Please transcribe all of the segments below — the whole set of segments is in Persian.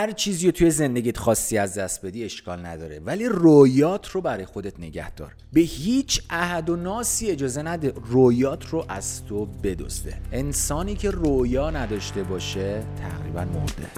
هر چیزی رو توی زندگیت خواستی از دست بدی اشکال نداره. ولی رویات رو برای خودت نگه دار. به هیچ عهد و ناسی اجازه نده رویات رو از تو بدزده. انسانی که رویا نداشته باشه تقریبا مرده.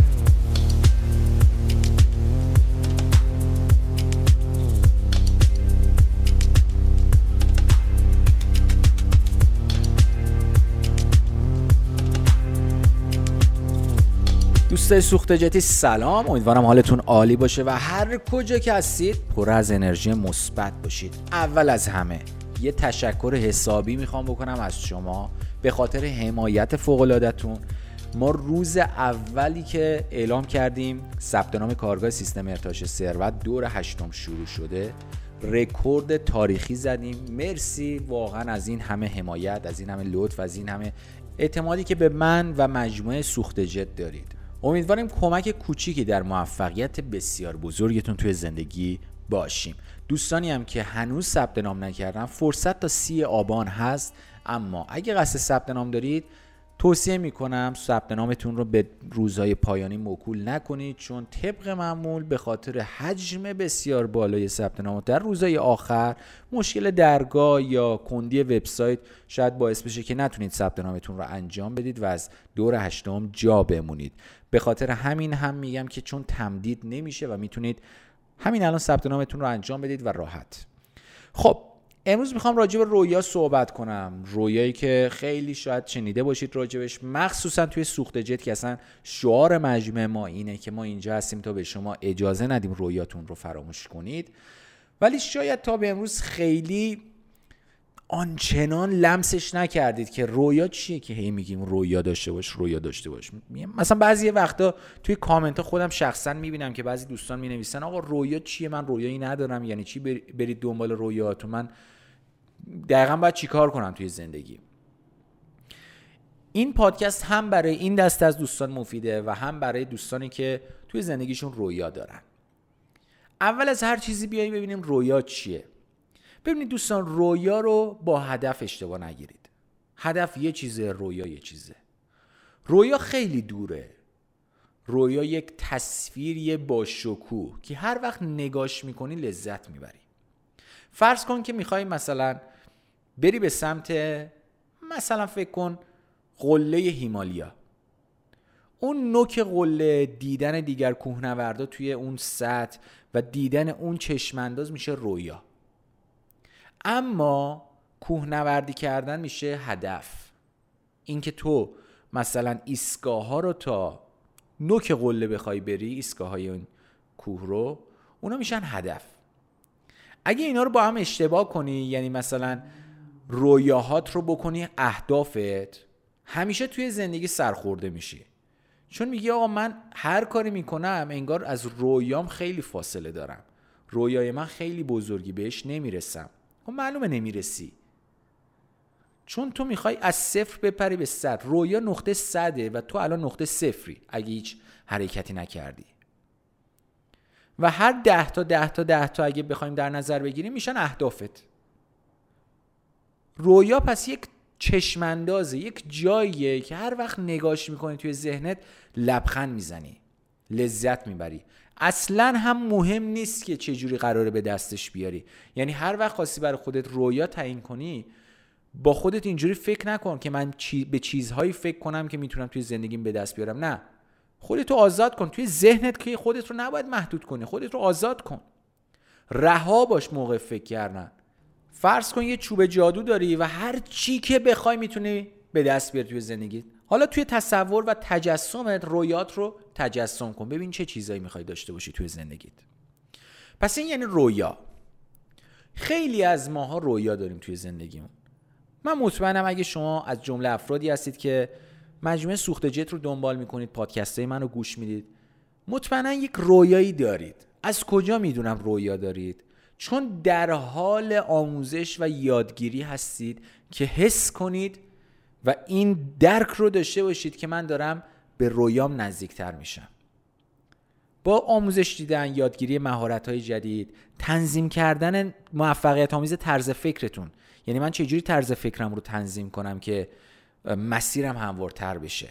دوستای سوخت جتی سلام. امیدوارم حالتون عالی باشه و هر کجا که هستید پر از انرژی مثبت باشید. اول از همه یه تشکر حسابی می‌خوام بکنم از شما به خاطر حمایت فوق ما روز اولی که اعلام کردیم ثبت نام کارگاه سیستم ارتعاش ثروت دور هشتم شروع شده. رکورد تاریخی زدیم. مرسی واقعا از این همه حمایت از این همه لطف از این همه اعتمادی که به من و مجموعه سوخت جت دارید. امیدواریم کمک کوچیکی در موفقیت بسیار بزرگتون توی زندگی باشیم. دوستانی هم که هنوز ثبت نام نکردن فرصت تا سی آبان هست اما اگه قصد ثبت نام دارید توصیه می‌کنم ثبت نامتون رو به روزهای پایانی موکول نکنید چون طبق معمول به خاطر حجم بسیار بالای ثبت نام در روزهای آخر مشکل درگاه یا کندی وبسایت شاید باعث بشه که نتونید ثبت نامتون رو انجام بدید و از دور هشتم جا بمونید. به خاطر همین هم میگم که چون تمدید نمیشه و می‌تونید همین الان ثبت نامتون رو انجام بدید و راحت. خب امروز می‌خوام راجع به رویا صحبت کنم. رویایی که خیلی شاید شنیده باشید راجبش. مخصوصا توی سوخت جت که اصلا شعار مجموعه ما اینه که ما اینجا هستیم تا به شما اجازه ندیم رویاتون رو فراموش کنید. ولی شاید تا به امروز خیلی آنچنان لمسش نکردید که رویا چیه که هی میگیم رویا داشته باش رویا داشته باش. مثلا بعضی وقتا توی کامنت ها خودم شخصا می‌بینم که بعضی دوستان می‌نویسن آقا رویا چیه؟ من رویایی ندارم. یعنی چی برید دنبال رویاتون؟ من دقیقا باید چیکار کنم توی زندگی؟ این پادکست هم برای این دست از دوستان مفیده و هم برای دوستانی که توی زندگیشون رویا دارن. اول از هر چیزی بیاییم ببینیم رویا چیه. ببینید دوستان رویا رو با هدف اشتباه نگیرید. هدف یه چیزه رویا یه چیزه. رویا خیلی دوره. رویا یک تصویری با شکوه که هر وقت نگاش می‌کنی لذت می‌بری. فرض کن که می‌خوای مثلا بری به سمت مثلا فکر کن قله هیمالیا. اون نوک قله دیدن دیگر کوهنوردا توی اون سطح و دیدن اون چشمانداز میشه رویا. اما کوهنوردی کردن میشه هدف. اینکه تو مثلا ایستگاه ها رو تا نوک قله بخوای بری ایستگاه های اون کوه رو اونا میشن هدف. اگه اینا رو با هم اشتباه کنی یعنی مثلا رویاهات رو بکنی اهدافت همیشه توی زندگی سرخورده میشی. چون میگی آقا من هر کاری می‌کنم انگار از رویام خیلی فاصله دارم. رویای من خیلی بزرگی بهش نمی‌رسم. خب معلومه نمی‌رسی. چون تو می‌خوای از صفر بپری به صد. رویا نقطه صده و تو الان نقطه صفری. اگه هیچ حرکتی نکردی. و هر ده تا ده تا ده تا اگه بخوایم در نظر بگیریم میشن اهدافت. رویا پس یک چشماندازه یک جاییه که هر وقت نگاش می‌کنی توی ذهنت لبخند می‌زنی لذت می‌بری. اصلا هم مهم نیست که چجوری قراره به دستش بیاری. یعنی هر وقت خواستی برای خودت رویا تعیین کنی با خودت اینجوری فکر نکن که من چی به چیزهایی فکر کنم که می‌تونم توی زندگیم به دست بیارم. نه. خودت رو آزاد کن. توی ذهنت که خودت رو نباید محدود کنی. خودت رو آزاد کن. رها باش موقع فکر کردن. فرض کن یه چوب جادو داری و هر چی که بخوای می‌تونی به دست بیاری توی زندگی حالا توی تصور و تجسمت رویات رو تجسم کن. ببین چه چیزایی می‌خوای داشته باشی توی زندگیت. پس این یعنی رویا. خیلی از ماها رویا داریم توی زندگیمون. من مطمئنم اگه شما از جمله افرادی هستید که مجموعه سوخت جت رو دنبال می‌کنید پادکست های من گوش می‌دید مطمئنا یک رویایی دارید. از کجا می‌دونم رویا دارید؟ چون در حال آموزش و یادگیری هستید که حس کنید و این درک رو داشته باشید که من دارم به رویام نزدیکتر میشم. با آموزش دیدن یادگیری مهارت های جدید تنظیم کردن موفقیت آمیز طرز فکرتون. یعنی من چجوری طرز فکرم رو تنظیم کنم که مسیرم هموارتر بشه؟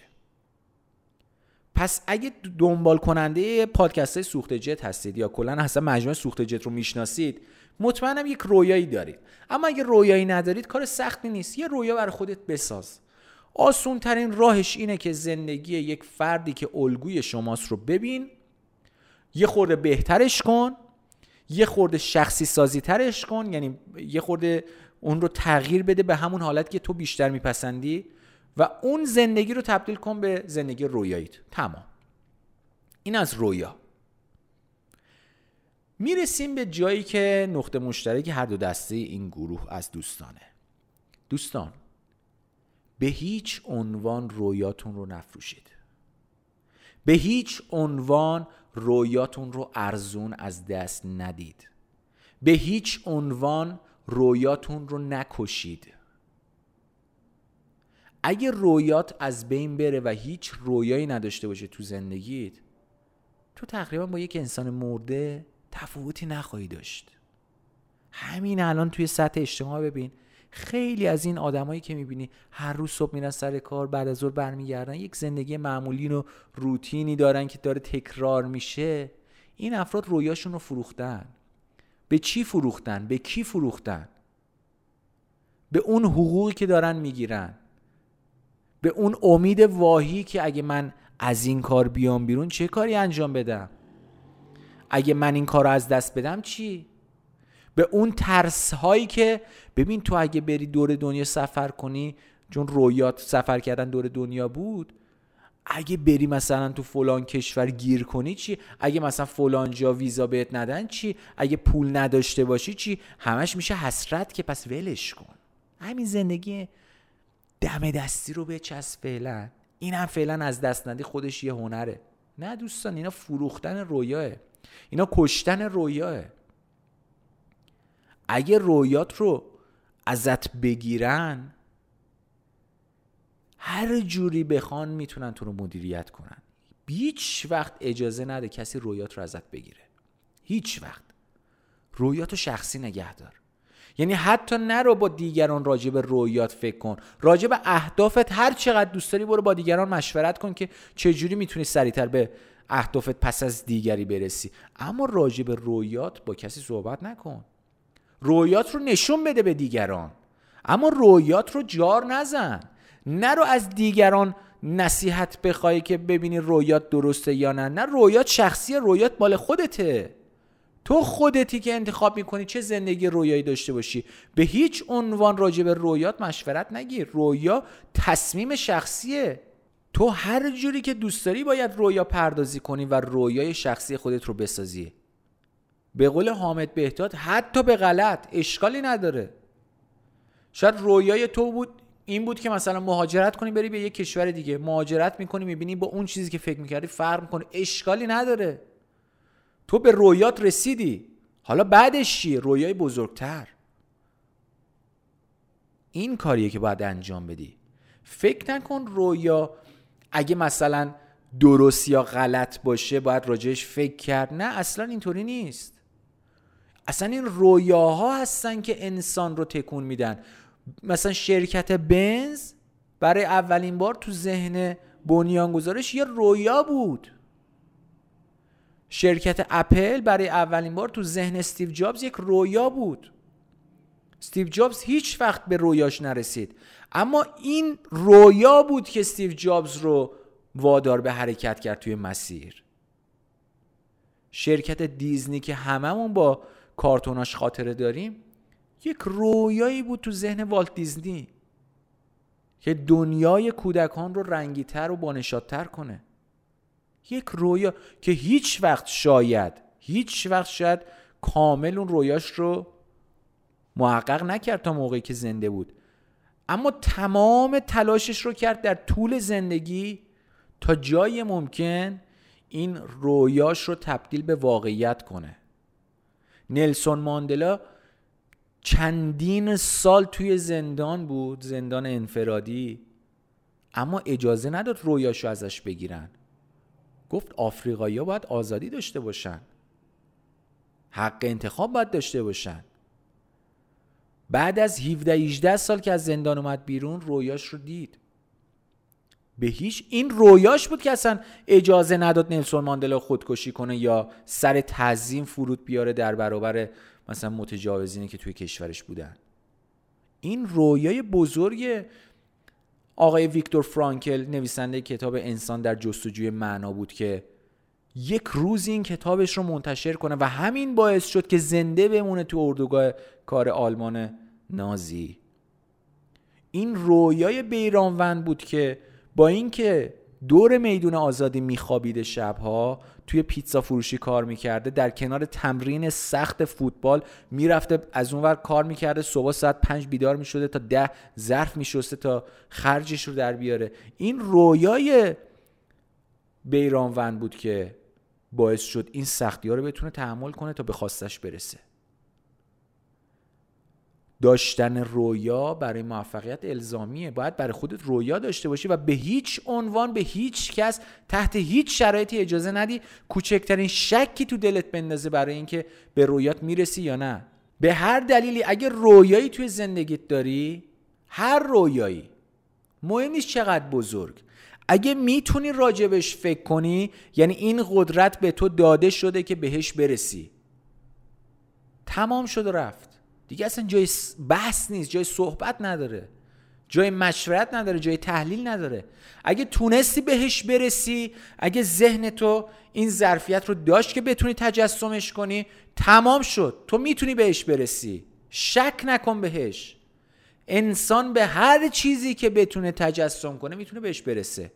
پس اگه دنبال کننده پادکست سوخت جت هستید یا کلا اصلا مجموعه سوخت جت رو می‌شناسید مطمئنم یک رویایی دارید. اما اگه رویایی ندارید کار سختی نیست. یه رویا برای خودت بساز. آسون ترین راهش اینه که زندگی یک فردی که الگوی شماست رو ببین یه خورده بهترش کن یه خورده شخصی سازی ترش کن یعنی یه خورده اون رو تغییر بده به همون حالت که تو بیشتر میپسندی. و اون زندگی رو تبدیل کن به زندگی رویاییت تمام. این از رویا. می‌رسیم به جایی که نقطه مشترک هر دو دسته این گروه از دوستانه. دوستان به هیچ عنوان رویاتون رو نفروشید. به هیچ عنوان رویاتون رو ارزون از دست ندید. به هیچ عنوان رویاتون رو نکشید. اگه رویات از بین بره و هیچ رویایی نداشته باشه تو زندگیت تو تقریبا با یک انسان مرده تفاوتی نخواهی داشت. همین الان توی سطح اجتماع ببین خیلی از این آدمایی که می‌بینی هر روز صبح میرن سر کار بعد از ظهر برمیگردن یک زندگی معمولی و روتینی دارن که داره تکرار میشه این افراد رویاشون رو فروختن. به چی فروختن؟ به کی فروختن؟ به اون حقوقی که دارن می‌گیرن. به اون امید واهی که اگه من از این کار بیام بیرون چه کاری انجام بدم؟ اگه من این کار از دست بدم چی؟ به اون ترس هایی که ببین تو اگه بری دور دنیا سفر کنی چون رویات سفر کردن دور دنیا بود اگه بری مثلا تو فلان کشور گیر کنی چی؟ اگه مثلا فلان جا ویزا بهت ندن چی؟ اگه پول نداشته باشی چی؟ همش میشه حسرت که پس ولش کن. همین زندگی دم دستی رو بچسب فعلا. این هم فعلا از دست ندی خودش یه هنره. نه دوستان اینا فروختن رویاه. اینا کشتن رویاه. اگه رویات رو ازت بگیرن هر جوری بخوان می‌تونن تو رو مدیریت کنن. هیچ وقت اجازه نده کسی رویات رو ازت بگیره. هیچ وقت. رویات رو شخصی نگه دار یعنی حتی نرو با دیگران راجع به رویات فکر کن. راجع به اهدافت هر چقدر دوست داری برو با دیگران مشورت کن که چجوری می‌تونی سریعتر به اهدافت پس از دیگری برسی. اما راجع به رویات با کسی صحبت نکن. رویات رو نشون بده به دیگران. اما رویات رو جار نزن. نرو از دیگران نصیحت بخوای که ببینی رویات درسته یا نه. نه رویات شخصی رویات مال خودته. تو خودتی که انتخاب می‌کنی چه زندگی رویایی داشته باشی. به هیچ عنوان راجع به رویات مشورت نگیر. رویا تصمیم شخصیه. تو هر جوری که دوست داری باید رویا پردازی کنی و رویای شخصی خودت رو بسازی. به قول حامد بهداد حتی به غلط اشکالی نداره. شاید رویای تو بود این بود که مثلا مهاجرت کنی بری به یه کشور دیگه. مهاجرت می‌کنی می‌بینی با اون چیزی که فکر می‌کردی فرق می‌کنه اشکالی نداره. تو به رویات رسیدی. حالا بعدش چیه رویای بزرگتر. این کاریه که باید انجام بدی. فکر نکن رویا اگه مثلا درست یا غلط باشه باید راجعش فکر کرد. نه اصلا اینطوری نیست. اصلا این رویاها هستن که انسان رو تکون میدن. مثلا شرکت بنز برای اولین بار تو ذهن بنیانگذارش یه رویا بود. شرکت اپل برای اولین بار تو ذهن استیو جابز یک رویا بود. استیو جابز هیچ وقت به رویاش نرسید. اما این رویا بود که استیو جابز رو وادار به حرکت کرد توی مسیر. شرکت دیزنی که هممون با کارتوناش خاطره داریم یک رویایی بود تو ذهن والت دیزنی که دنیای کودکان رو رنگیتر و بانشادتر کنه. یک رویا که هیچ وقت شاید هیچ وقت شاید کامل اون رویاش رو محقق نکرد تا موقعی که زنده بود. اما تمام تلاشش رو کرد در طول زندگی تا جای ممکن این رویاش رو تبدیل به واقعیت کنه. نلسون ماندلا چندین سال توی زندان بود زندان انفرادی اما اجازه نداد رویاشو ازش بگیرن. گفت آفریقایی ها باید آزادی داشته باشن. حق انتخاب باید داشته باشن. بعد از 17 18 سال که از زندان اومد بیرون رویاش رو دید. به هیچ این رویاش بود که اصلا اجازه نداد نلسون ماندلا خودکشی کنه یا سر تعظیم فرود بیاره در برابر مثلا متجاوزینی که توی کشورش بودن. این رویای بزرگ آقای ویکتور فرانکل نویسنده کتاب انسان در جستجوی معنا بود که یک روز این کتابش رو منتشر کنه و همین باعث شد که زنده بمونه تو اردوگاه کار آلمان نازی. این رویای بیرانوند بود که با اینکه دور میدون آزادی میخوابیده شبها توی پیتزا فروشی کار می‌کرده در کنار تمرین سخت فوتبال می‌رفته از اونور کار می‌کرده صبح ساعت پنج بیدار می‌شده تا ده ظرف میشسته تا خرجش رو در بیاره. این رویای بیرانوند بود که باعث شد این سختی ها رو بتونه تحمل کنه تا به خواستش برسه. داشتن رویا برای موفقیت الزامیه. باید برای خودت رویا داشته باشی و به هیچ عنوان به هیچ کس تحت هیچ شرایطی اجازه ندی کوچکترین شکی تو دلت بندازه برای اینکه به رویات می‌رسی یا نه. به هر دلیلی اگه رویایی توی زندگیت داری هر رویایی مهم نیست چقدر بزرگ. اگه می‌تونی راجبش فکر کنی یعنی این قدرت به تو داده شده که بهش برسی. تمام شد و رفت. دیگه اصلا جای بحث نیست جای صحبت نداره. جای مشورت نداره جای تحلیل نداره. اگه تونستی بهش برسی اگه ذهن تو این ظرفیت رو داشت که بتونی تجسمش کنی تمام شد. تو می‌تونی بهش برسی. شک نکن بهش. انسان به هر چیزی که بتونه تجسم کنه می‌تونه بهش برسه.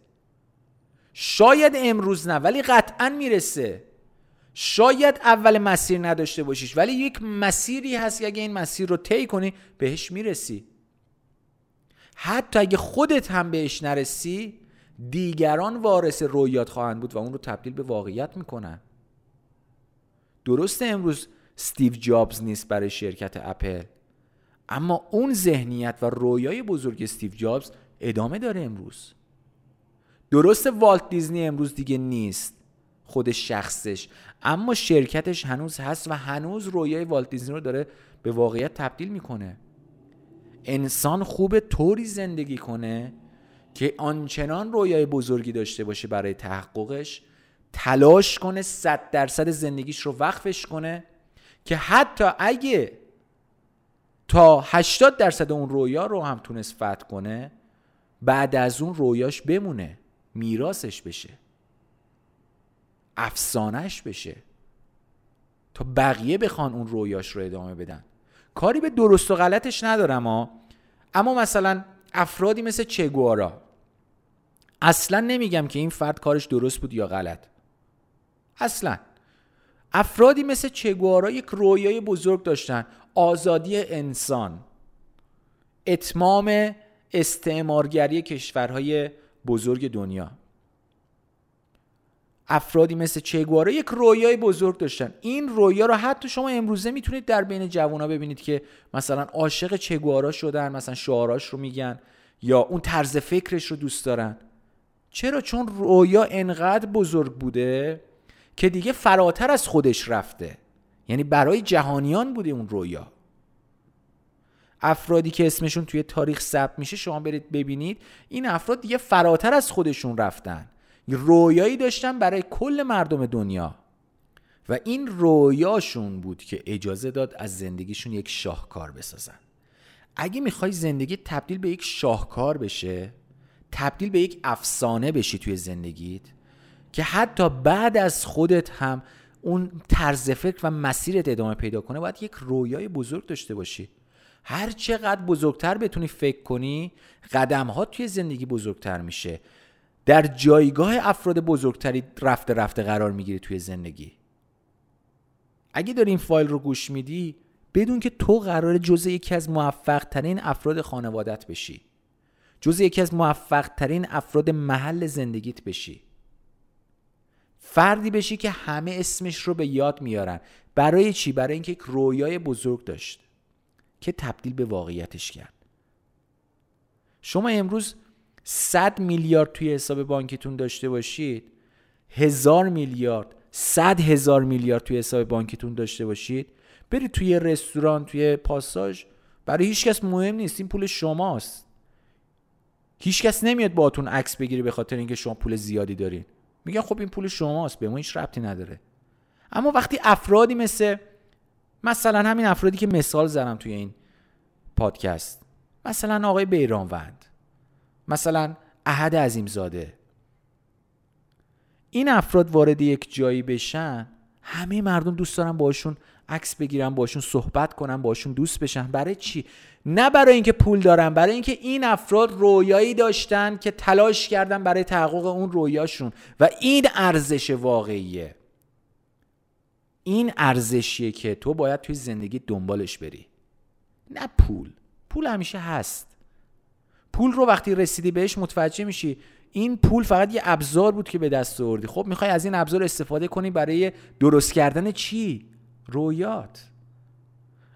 شاید امروز نه ولی قطعا می‌رسه. شاید اول مسیر نداشته باشیش ولی یک مسیری هست که اگه این مسیر رو طی کنی بهش می‌رسی. حتی اگه خودت هم بهش نرسی دیگران وارث رویات خواهند بود و اون رو تبدیل به واقعیت می‌کنن. درسته امروز ستیو جابز نیست برای شرکت اپل اما اون ذهنیت و رویای بزرگ استیو جابز ادامه داره امروز. درست والت دیزنی امروز دیگه نیست. خود شخصش. اما شرکتش هنوز هست و هنوز رویای والت رو داره به واقعیت تبدیل می‌کنه. انسان خوب طوری زندگی کنه که آنچنان رویای بزرگی داشته باشه برای تحققش تلاش کنه صد درصد زندگیش رو وقفش کنه که حتی اگه تا 80 درصد اون رویا رو هم تونست فتح کنه بعد از اون رویاش بمونه میراسش بشه. افسانش بشه. تا بقیه بخوان اون رویاش رو ادامه بدن. کاری به درست و غلطش ندارم ها. اما مثلا افرادی مثل چگوارا. اصلا نمیگم که این فرد کارش درست بود یا غلط. اصلا. افرادی مثل چگوارا یک رویای بزرگ داشتن. آزادی انسان. اتمام استعمارگری کشورهای بزرگ دنیا. افرادی مثل چگوارا یک رویای بزرگ داشتن. این رویا رو حتی شما امروزه می‌تونید در بین جوونا ببینید که مثلا عاشق چگوارا شدن مثلا شعاراش رو میگن یا اون طرز فکرش رو دوست دارن. چرا؟ چون رویا انقدر بزرگ بوده که دیگه فراتر از خودش رفته. یعنی برای جهانیان بوده اون رویا. افرادی که اسمشون توی تاریخ ثبت میشه شما برید ببینید این افراد دیگه فراتر از خودشون رفتن. رویایی داشتن برای کل مردم دنیا. و این رویاشون بود که اجازه داد از زندگیشون یک شاهکار بسازن. اگه می‌خوای زندگی تبدیل به یک شاهکار بشه تبدیل به یک افسانه بشی توی زندگیت که حتی بعد از خودت هم اون طرز فکر و مسیرت ادامه پیدا کنه باید یک رویای بزرگ داشته باشی. هر چقدر بزرگتر بتونی فکر کنی قدم ها توی زندگی بزرگتر میشه. در جایگاه افراد بزرگتری رفته رفته قرار می‌گیری توی زندگی. اگه داری این فایل رو گوش میدی بدون که تو قرار جزء یکی از موفق ترین افراد خانوادت بشی. جزء یکی از موفق ترین افراد محل زندگیت بشی. فردی بشی که همه اسمش رو به یاد میارن. برای چی؟ برای اینکه یک رویای بزرگ داشت که تبدیل به واقعیتش کرد. شما امروز 100 میلیارد توی حساب بانکتون داشته باشید. هزار میلیارد صد هزار میلیارد توی حساب بانکتون داشته باشید. برید توی رستوران توی پاساژ. برای هیچ کس مهم نیست این پول شماست. هیچکس نمیاد باهاتون عکس بگیره به خاطر اینکه شما پول زیادی دارین. میگن خب این پول شماست به ما هیچ ربطی نداره. اما وقتی افرادی مثل مثلا همین افرادی که مثال زدم توی این پادکست مثلا آقای بیرانوند. مثلا احد عظیمزاده. این افراد وارد یک جایی بشن همه مردم دوست دارن باشون عکس بگیرن باشون صحبت کنن باشون دوست بشن. برای چی؟ نه برای اینکه پول دارن برای اینکه این افراد رویایی داشتن که تلاش کردن برای تحقق اون رویاشون. و این ارزش واقعیه. این ارزشیه که تو باید توی زندگی دنبالش بری. نه پول. پول همیشه هست. پول رو وقتی رسیدی بهش متوجه میشی. این پول فقط یه ابزار بود که به دست آوردی. خب می‌خوای از این ابزار استفاده کنی برای درست کردن چی؟ رویات.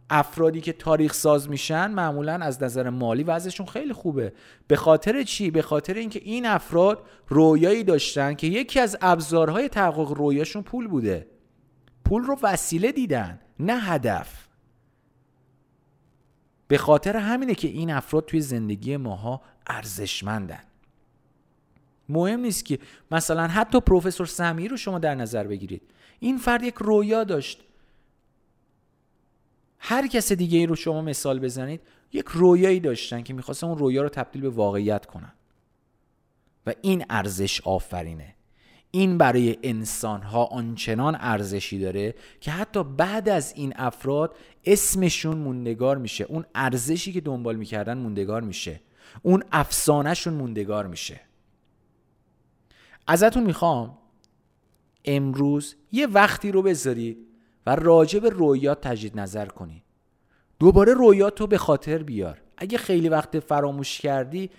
افرادی که تاریخ ساز میشن معمولا از نظر مالی وضعشون خیلی خوبه. به خاطر چی؟ به خاطر اینکه این افراد رویایی داشتن که یکی از ابزارهای تحقق رویاشون پول بوده. پول رو وسیله دیدن نه هدف. به خاطر همینه که این افراد توی زندگی ماها ارزشمندن. مهم نیست که مثلا حتی پروفسور سمیر رو شما در نظر بگیرید. این فرد یک رویا داشت. هر کس دیگه ای رو شما مثال بزنید یک رویایی داشتن که می‌خواستن اون رویا رو تبدیل به واقعیت کنن. و این ارزش آفرینه. این برای انسان ها آنچنان ارزشی داره که حتی بعد از این افراد اسمشون موندگار میشه. اون ارزشی که دنبال می‌کردن موندگار میشه. اون افسانهشون موندگار میشه. ازتون می‌خوام امروز یه وقتی رو بذارید و راجع به رویات تجدید نظر کنید. دوباره رویات رو به خاطر بیار. اگه خیلی وقت فراموش کردی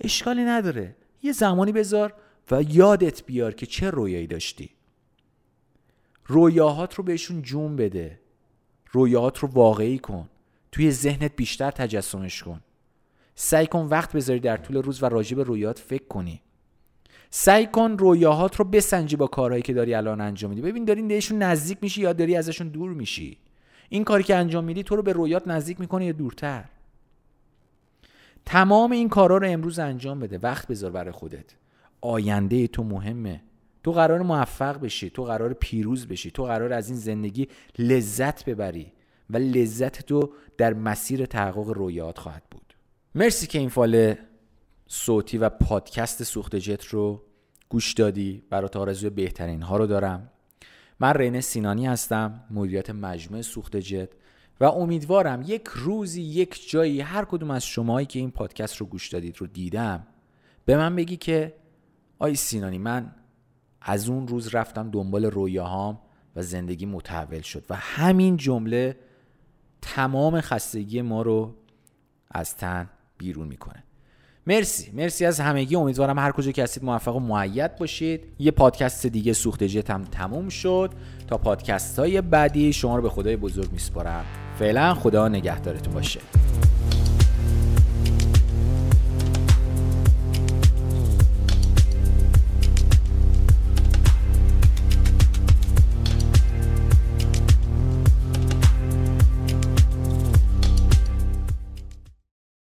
اشکالی نداره. یه زمانی بذار و یادت بیار که چه رویایی داشتی. رویاهات رو بهشون جون بده. رویاهات رو واقعی کن. توی ذهنت بیشتر تجسمش کن. سعی کن وقت بذاری در طول روز و راجع به رویات فکر کنی. سعی کن رویاهات رو بسنجی با کارهایی که داری الان انجام میدی. ببین داری بهشون نزدیک میشی یا داری ازشون دور میشی؟ این کاری که انجام میدی تو رو به رویات نزدیک می‌کنه یا دورتر؟ تمام این کارها رو امروز انجام بده. وقت بذار برای خودت. آینده تو مهمه. تو قرار موفق بشی تو قرار پیروز بشی تو قرار از این زندگی لذت ببری و لذت تو در مسیر تحقق رویات خواهد بود. مرسی که این فال صوتی و پادکست سوخت جت رو گوش دادی. برات آرزوی بهترین ها رو دارم. من رینه سینانی هستم مدیریت مجموعه سوخت جت و امیدوارم یک روزی یک جایی هر کدوم از شماهایی که این پادکست رو گوش دادید رو دیدم به من بگی که آی سینانی من از اون روز رفتم دنبال رویاهام و زندگی متحول شد و همین جمله تمام خستگی ما رو از تن بیرون می‌کنه. مرسی مرسی از همگی. امیدوارم هر کجا که هستید موفق و معید باشید. یه پادکست دیگه سوخت جت هم تموم شد. تا پادکست های بعدی شما رو به خدای بزرگ میسپارم. فعلا خدا نگهدارتون باشه.